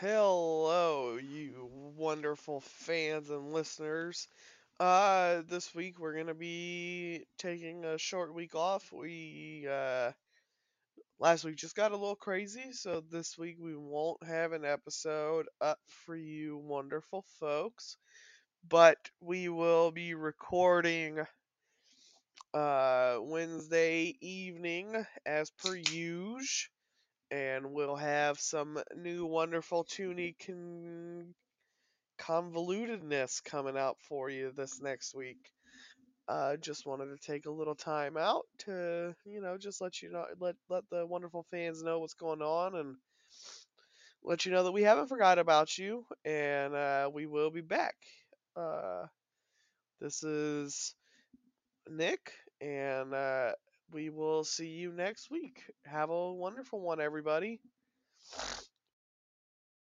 Hello, you wonderful fans and listeners. Uh, this week we're gonna be taking a short week off. We uh, last week just got a little crazy, so this week we won't have an episode up for you wonderful folks. But we will be recording uh Wednesday evening as per usual and we'll have some new wonderful toony con- convolutedness coming out for you this next week. Uh, just wanted to take a little time out to, you know, just let you know, let let the wonderful fans know what's going on, and let you know that we haven't forgot about you, and uh, we will be back. Uh, this is Nick, and uh, we will see you next week. Have a wonderful one, everybody.